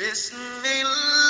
بِسْمِ اللَّهِ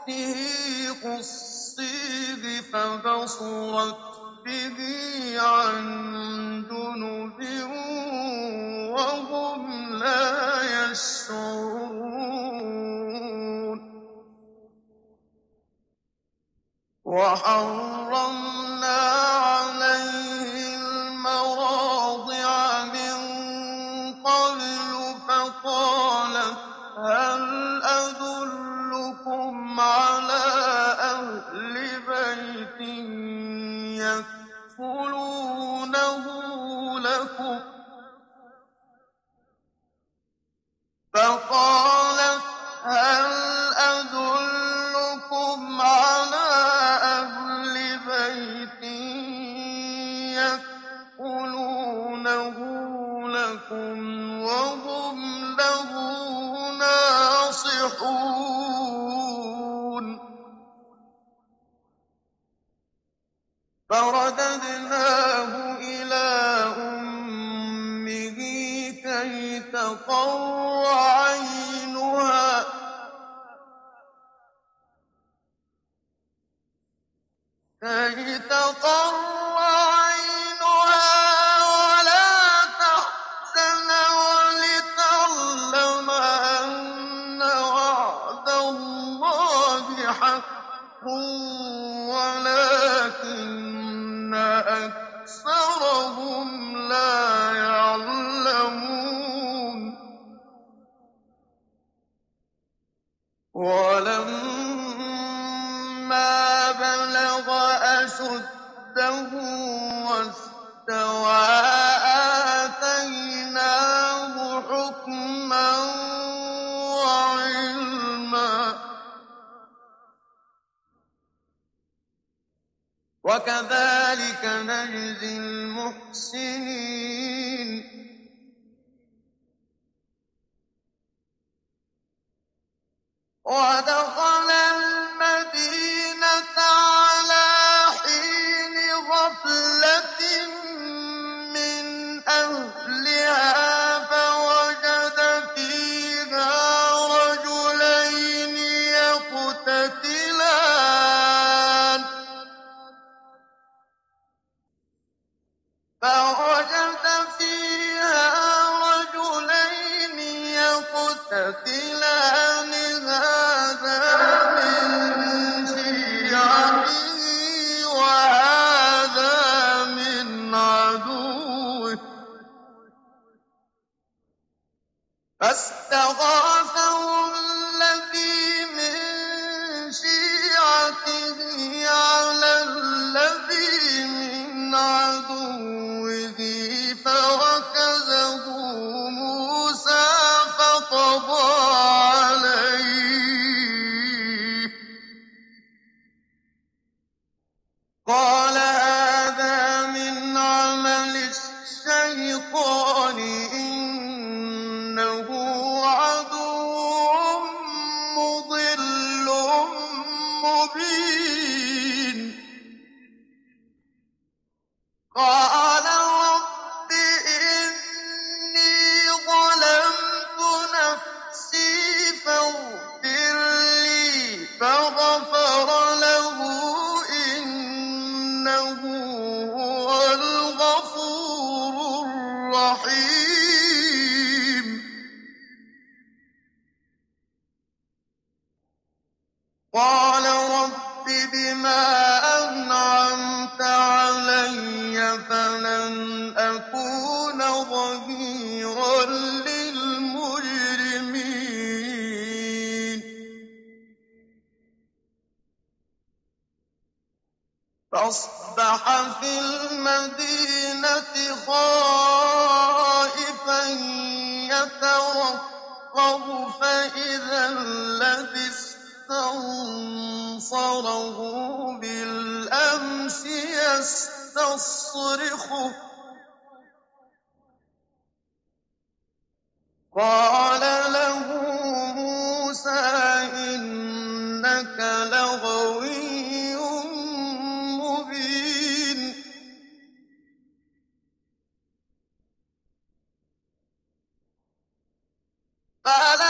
أخته قصيه فبصرت به عن جنب وهم لا يشعرون. أشده واستوى آتيناه حكما وعلما وكذلك نجزي المحسنين فلا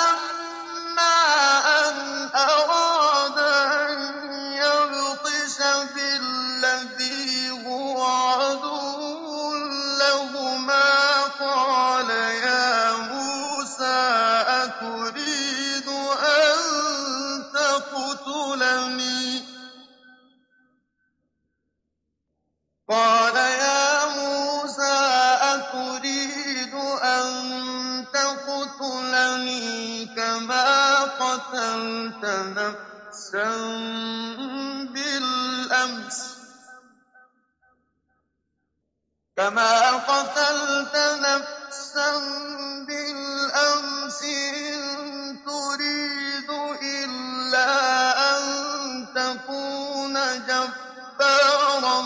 قتلت نفسا بالأمس. كما قتلت نفسا بالأمس إن تريد إلا أن تكون جبارا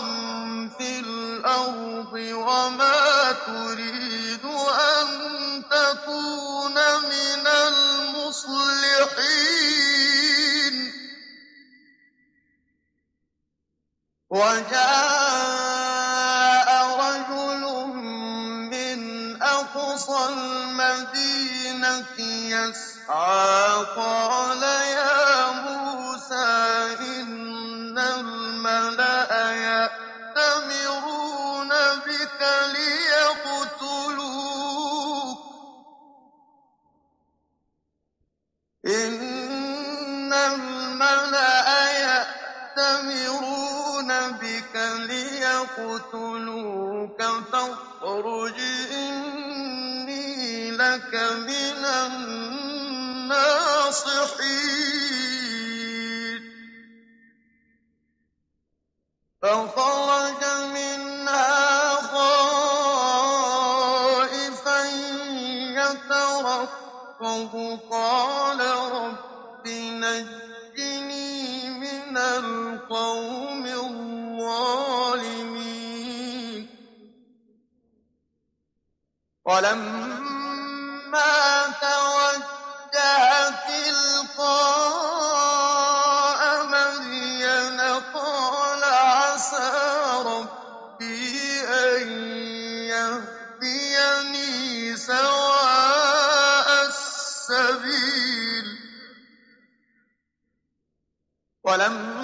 في الأرض وما تريد أن تكون من المصلحين وجاء رجل من أقصى المدينة يسعى قال يا موسى إن الملأ بك ليقتلوك فاخرج إني لك من الناصحين فخرج منها خائفا يترقب قال رب نجني ولما توجه تلقاء مدين قال عسى ربي أن يهديني سواء السبيل. ولما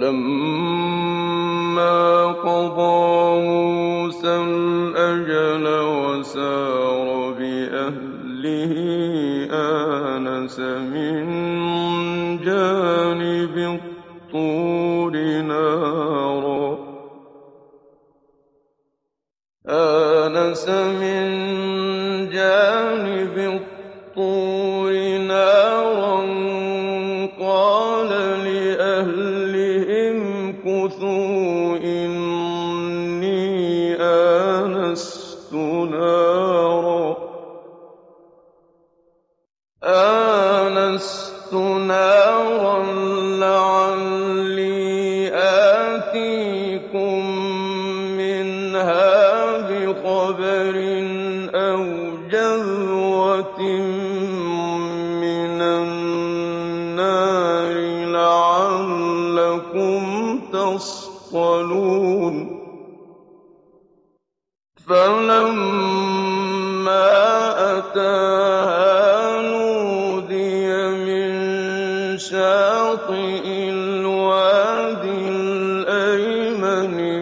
فلما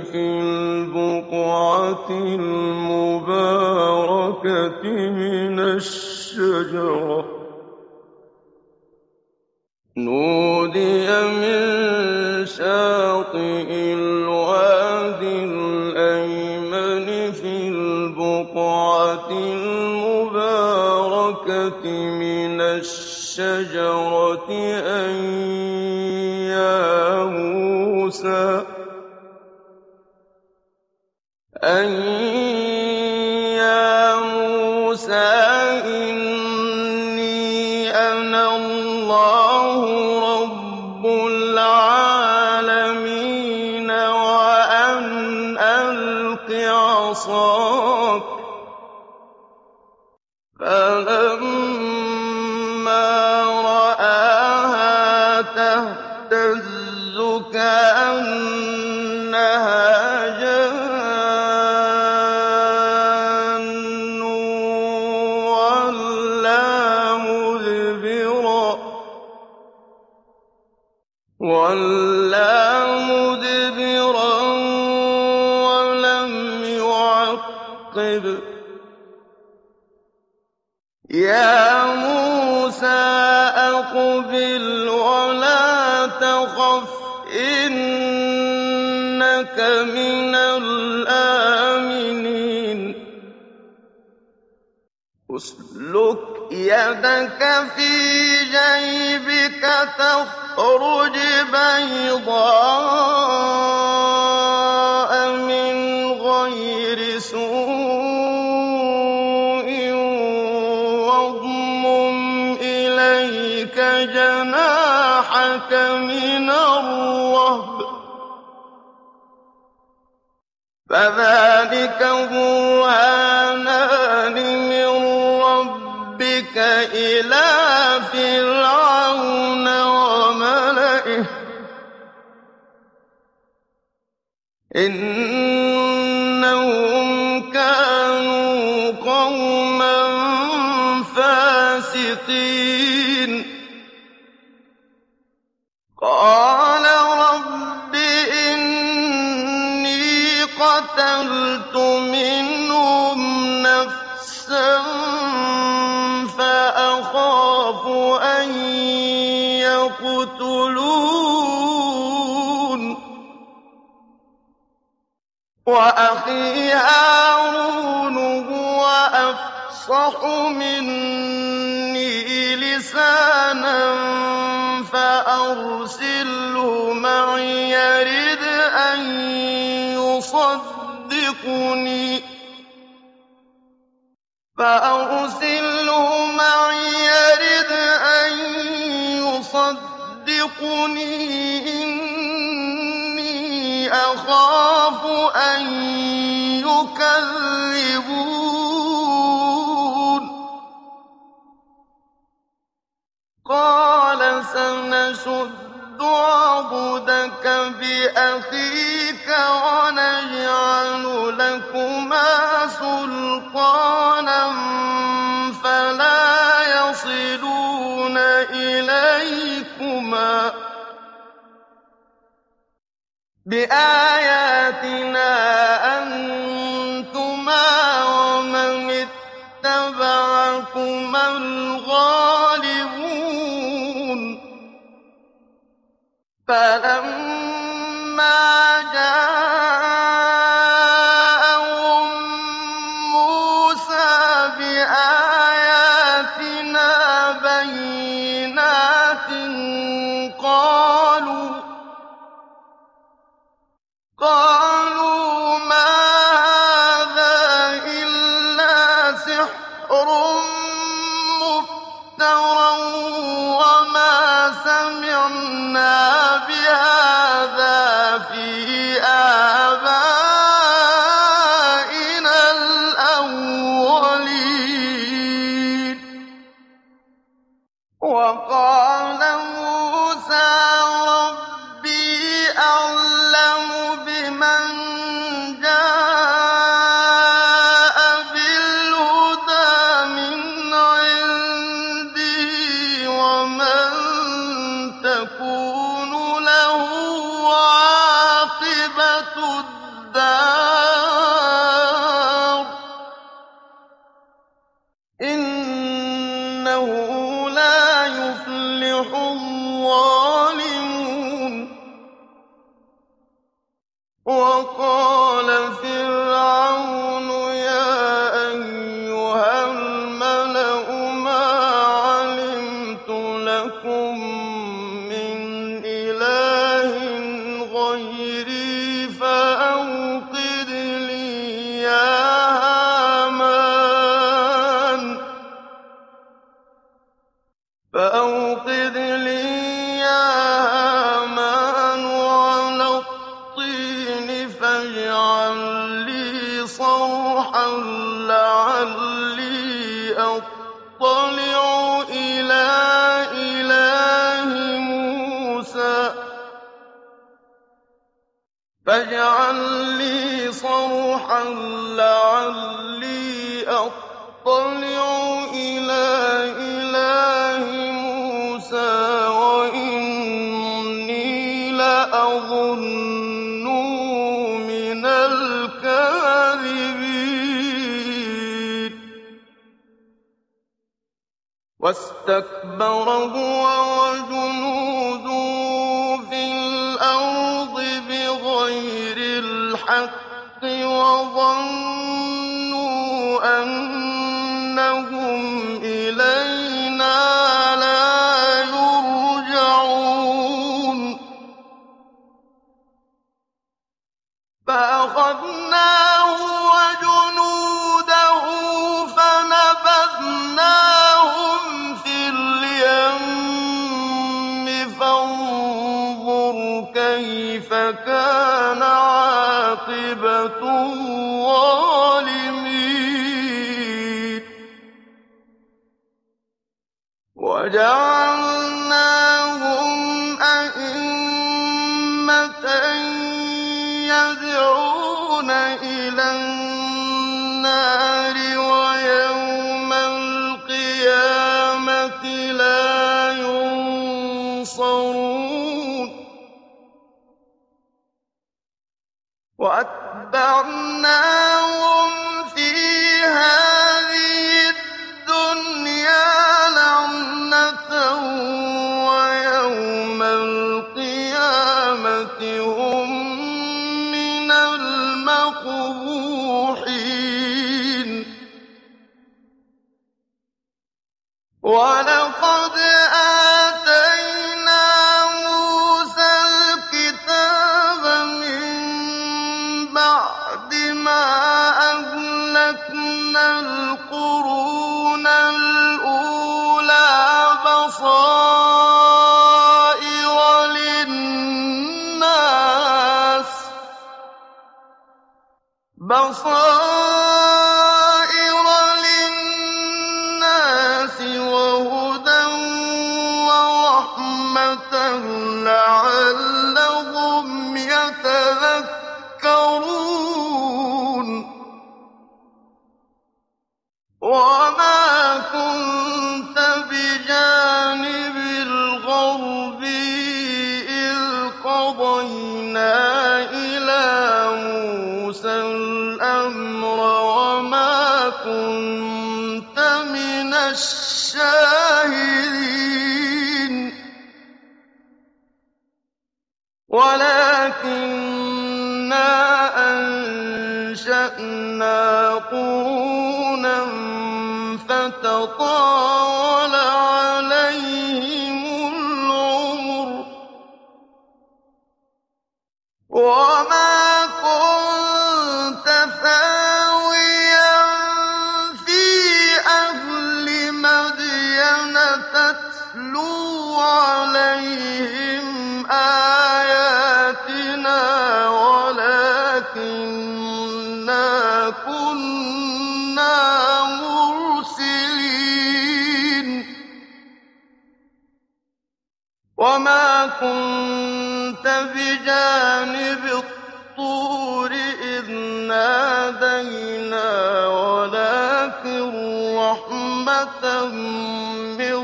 في البقعة المباركة من الشجرة. نودي من شاطئ الوادي الأيمن في البقعة المباركة من الشجرة أن يا موسى أن إِنَّكَ مِنَ الْآمِنِينَ. اسْلُكْ يَدَكَ فِي جَيْبِكَ تَخْرُجْ بَيْضَاءَ. فذلك برهانان من ربك إلى فرعون وملئه. وَأَخِي هَارُونُ هُوَ أَفْصَحُ مِنِّي لِسَانًا فَأَرْسِلْهُ مَعِيَ يَرِدْ أَن يُصَدِّقُنِي ۖ. إِنَّهُ أخاف أن يكذبون. قال سنشد عضدك بأخيك ونجعل لكما سلطانا. فلا يصلون إليكما. بِآيَاتِنَا أَنتُمَا وَمَنِ اتَّبَعَكُمَا الْغَالِبُونَ. بغير الحق وظنوا أن عاقبة الظالمين. وَأَتْبَعْنَاهُمْ فِي هَٰذِهِ وصالح أَهْلَكْنَا قُرُونًا فَتَطَاوَلَ عَلَيْهِمْ كنت بجانب الطور إذ نادينا ولكن رحمة من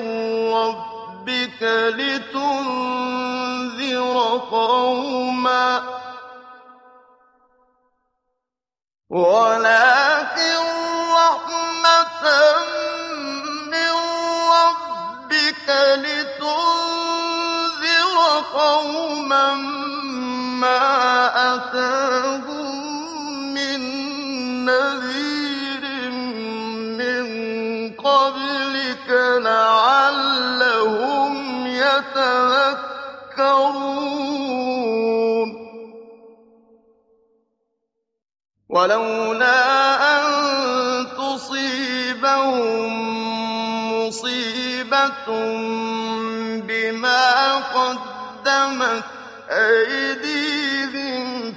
ربك لتنذر قوما. ولكن رحمة من ربك لتنذر أتاهم من نذير من قبلك لعلهم يتذكرون. ولولا أن تصيبهم مصيبة بما قدمت أيديهم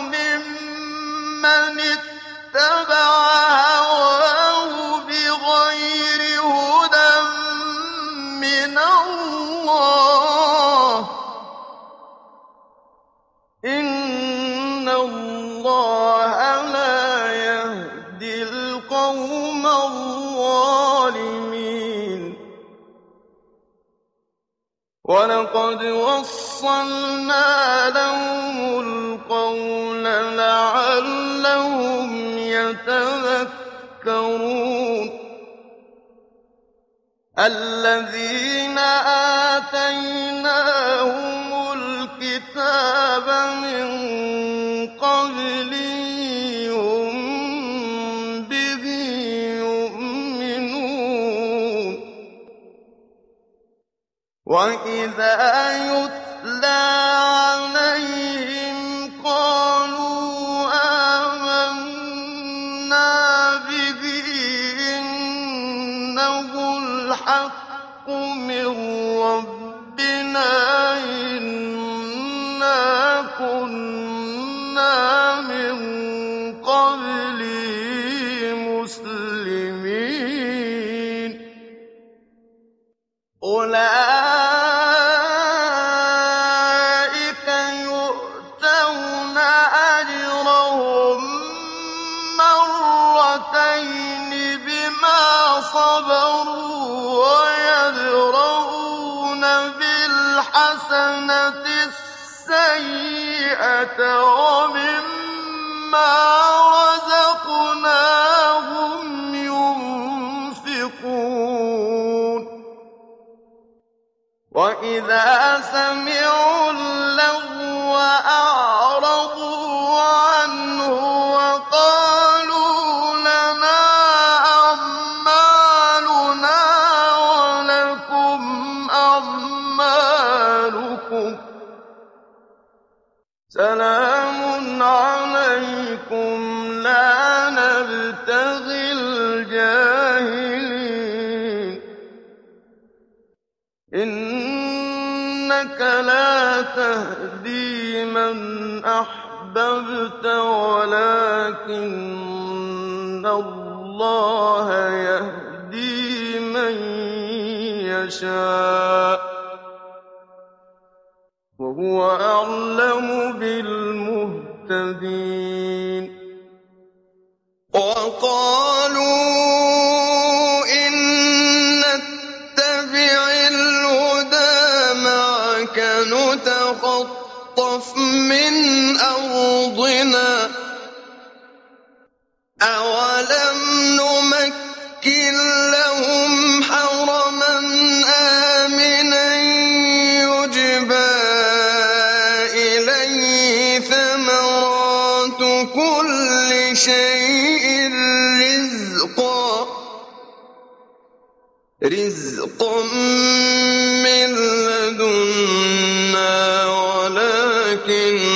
مِمَّنِ اتَّبَعَ هَوَاهُ بِغَيْرِ هُدًى مِّنَ اللَّهِ ۚ. إِنَّ اللَّهَ لَا يَهْدِي الْقَوْمَ الظَّالِمِينَ. وَصَّلْنَا لَهُمُ الْقَوْلَ لَعَلَّهُمْ يَتَذَكَّرُونَ الَّذِينَ آتَيْنَاهُمُ الْكِتَابَ مِن قَبْلِهِ هُم بِهِ يُؤْمِنُونَ وَإِذَا إِنَّا كُنَّا مِن قَبْلِهِ مُسْلِمِينَ أُولَٰئِكَ يُؤْتَوْنَ أَجْرَهُم مَّرَّتَيْنِ بِمَا صَبَرُوا بِالْحَسَنَةِ السَّيِّئَةَ وَمِمَّا رَزَقْنَاهُمْ يُنفِقُونَ. وَإِذَا سَمِعُوا تَهْدِي مَنْ أَحْبَبْتَ وَلَٰكِنَّ اللَّهَ يَهْدِي مَن يَشَاءُ ۚ وَهُوَ أَعْلَمُ بِالْمُهْتَدِينَ وَقَالُوا ثَمَرَاتُ كُلِّ شَيْءٍ رِّزْقًا مِّن لَّدُنَّا وَلَٰكِنَّ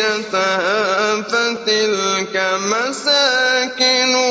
مَعِيشَتَهَا فَتِلْكَ مَسَاكِنُهُمْ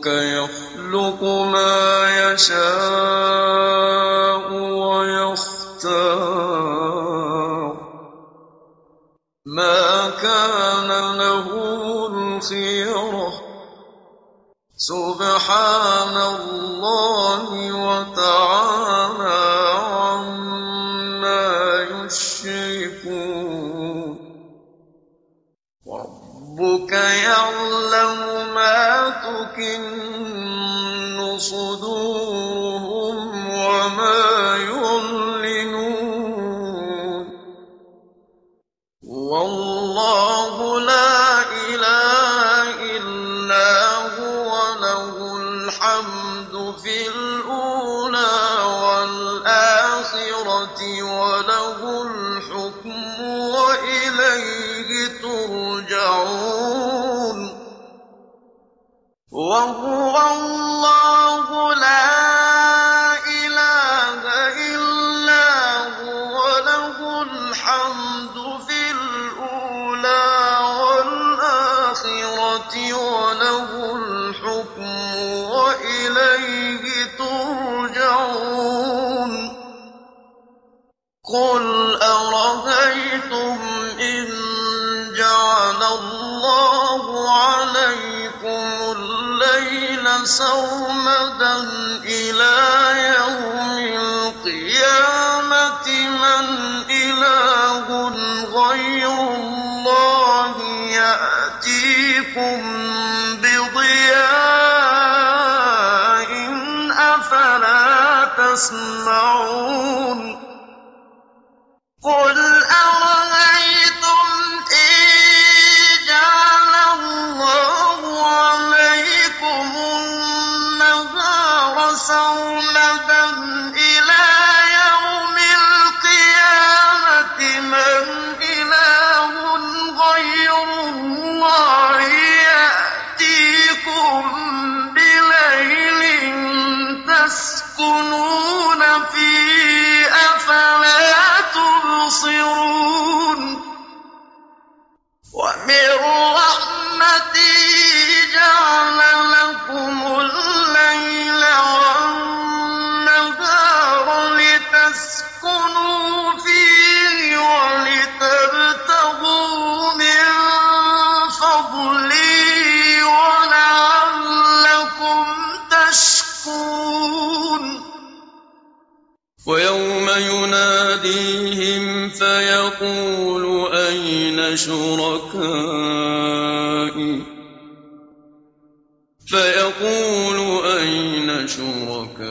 ربك يخلق ما يشاء الْحَمْدُ فِي الْأُولَىٰ وَالْآخِرَةِ وَلَهُ الْحُكْمُ وَإِلَيْهِ تُرْجَعُونَ. قُلْ أَرَأَيْتُمْ إِن جَعَلَ اللَّهُ عَلَيْكُمُ اللَّيْلَ سَرْمَدًا إِلَىٰ يَوْمِ يَأْتِيكُم بِضِيَاءٍ ۖ أَفَلَا تَسْمَعُونَ أَيْنَ شُرَكَائِيَ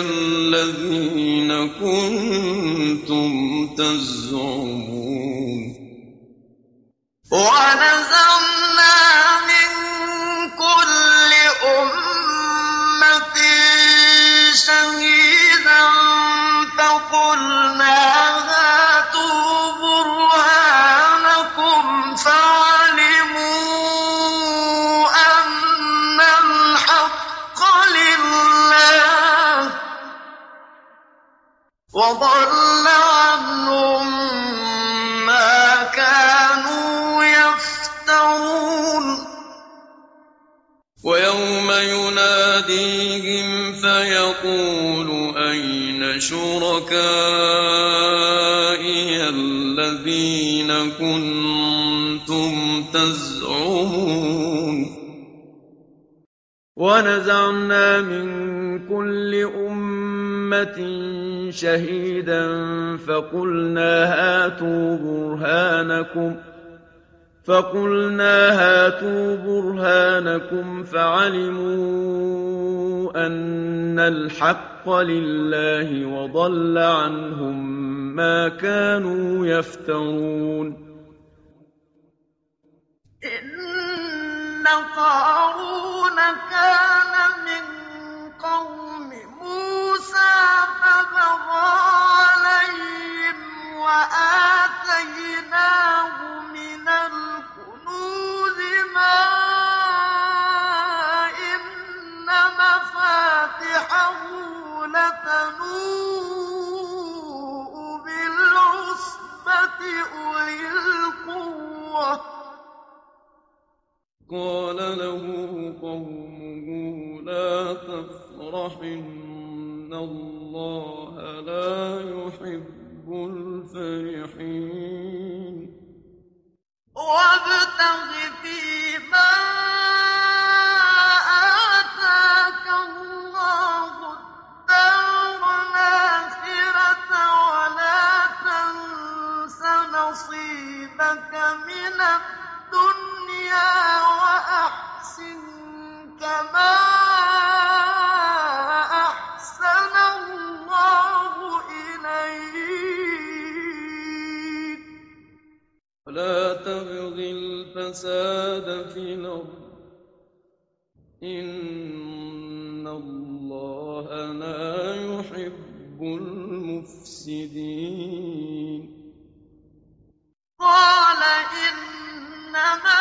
الَّذِينَ كُنتُمْ تَزْعُمُونَ؟ وَنَزَعْنَا شُرَكَائِيَ الَّذِينَ كُنتُمْ تَزْعُمُونَ وَنَزَعْنَا مِن كُلِّ أُمَّةٍ شَهِيدًا فَقُلْنَا هَاتُوا بُرْهَانَكُمْ فَعَلِمُوا أَنَّ الْحَقَّ لِلَّهِ ۖ وَضَلَّ عَنْهُم مَّا كَانُوا يَفْتَرُونَ. إِنَّ قَارُونَ كَانَ مِن قَوْمِ مُوسَىٰ فَبَغَىٰ عَلَيْهِمْ وَآتَيْنَاهُ مِنَ الْكُنُوزِ مَا قَالَ لَهُ قَوْمُهُ لَا تَفْرَحْ ۖ إِنَّ اللَّهَ لَا يُحِبُّ الْفَرِحِينَ. وَابْتَغِ فِيمَا وَلَا تَبْغِ الْفَسَادَ فِي الْأَرْضِ ۖ. إِنَّ اللَّهَ لَا يُحِبُّ الْمُفْسِدِينَ. قَالَ إِنَّمَا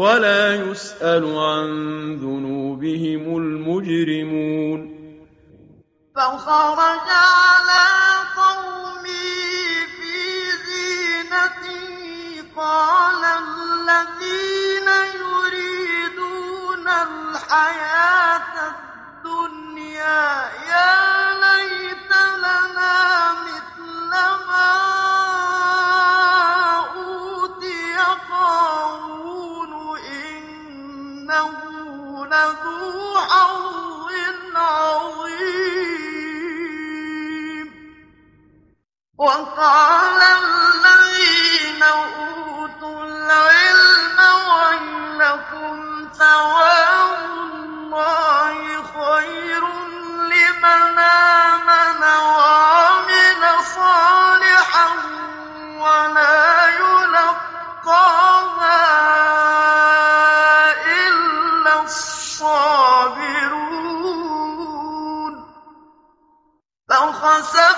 ولا يسأل عن ذنوبهم المجرمون. فخرج 黄色。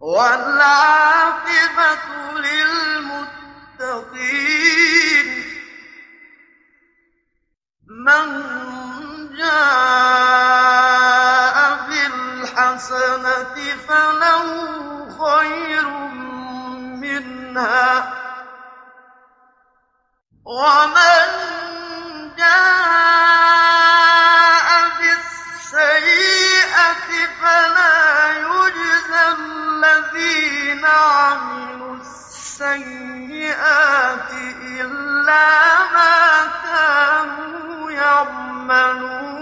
والعاقبة للمتقين. من جاء بالحسنة فله خير منها. ومن جاء إلا ما كانوا يعملون.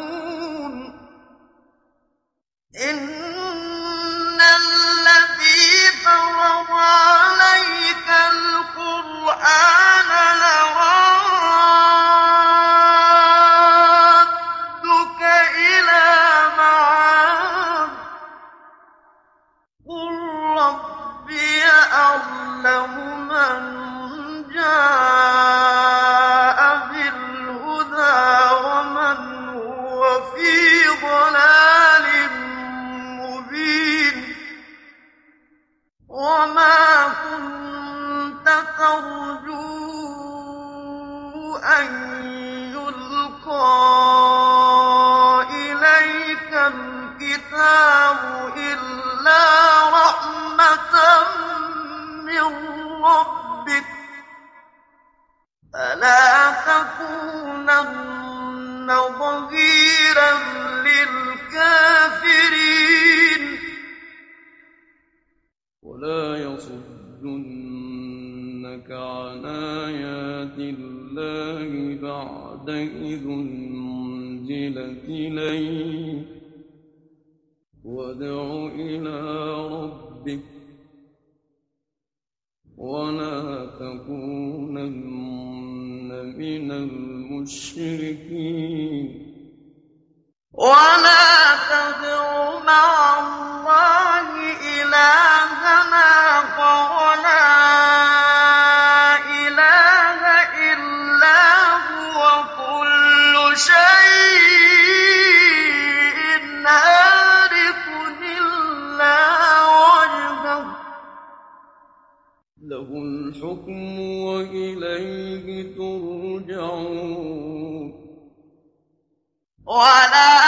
فلا تكونن ظهيرا للكافرين؟ ولا يصدنك عن آيات الله بعد إذ أنزلت إليه وادع إلى ربك ولا تكونن من المشركين. ولا تدع مع الله إلهنا غيره ولا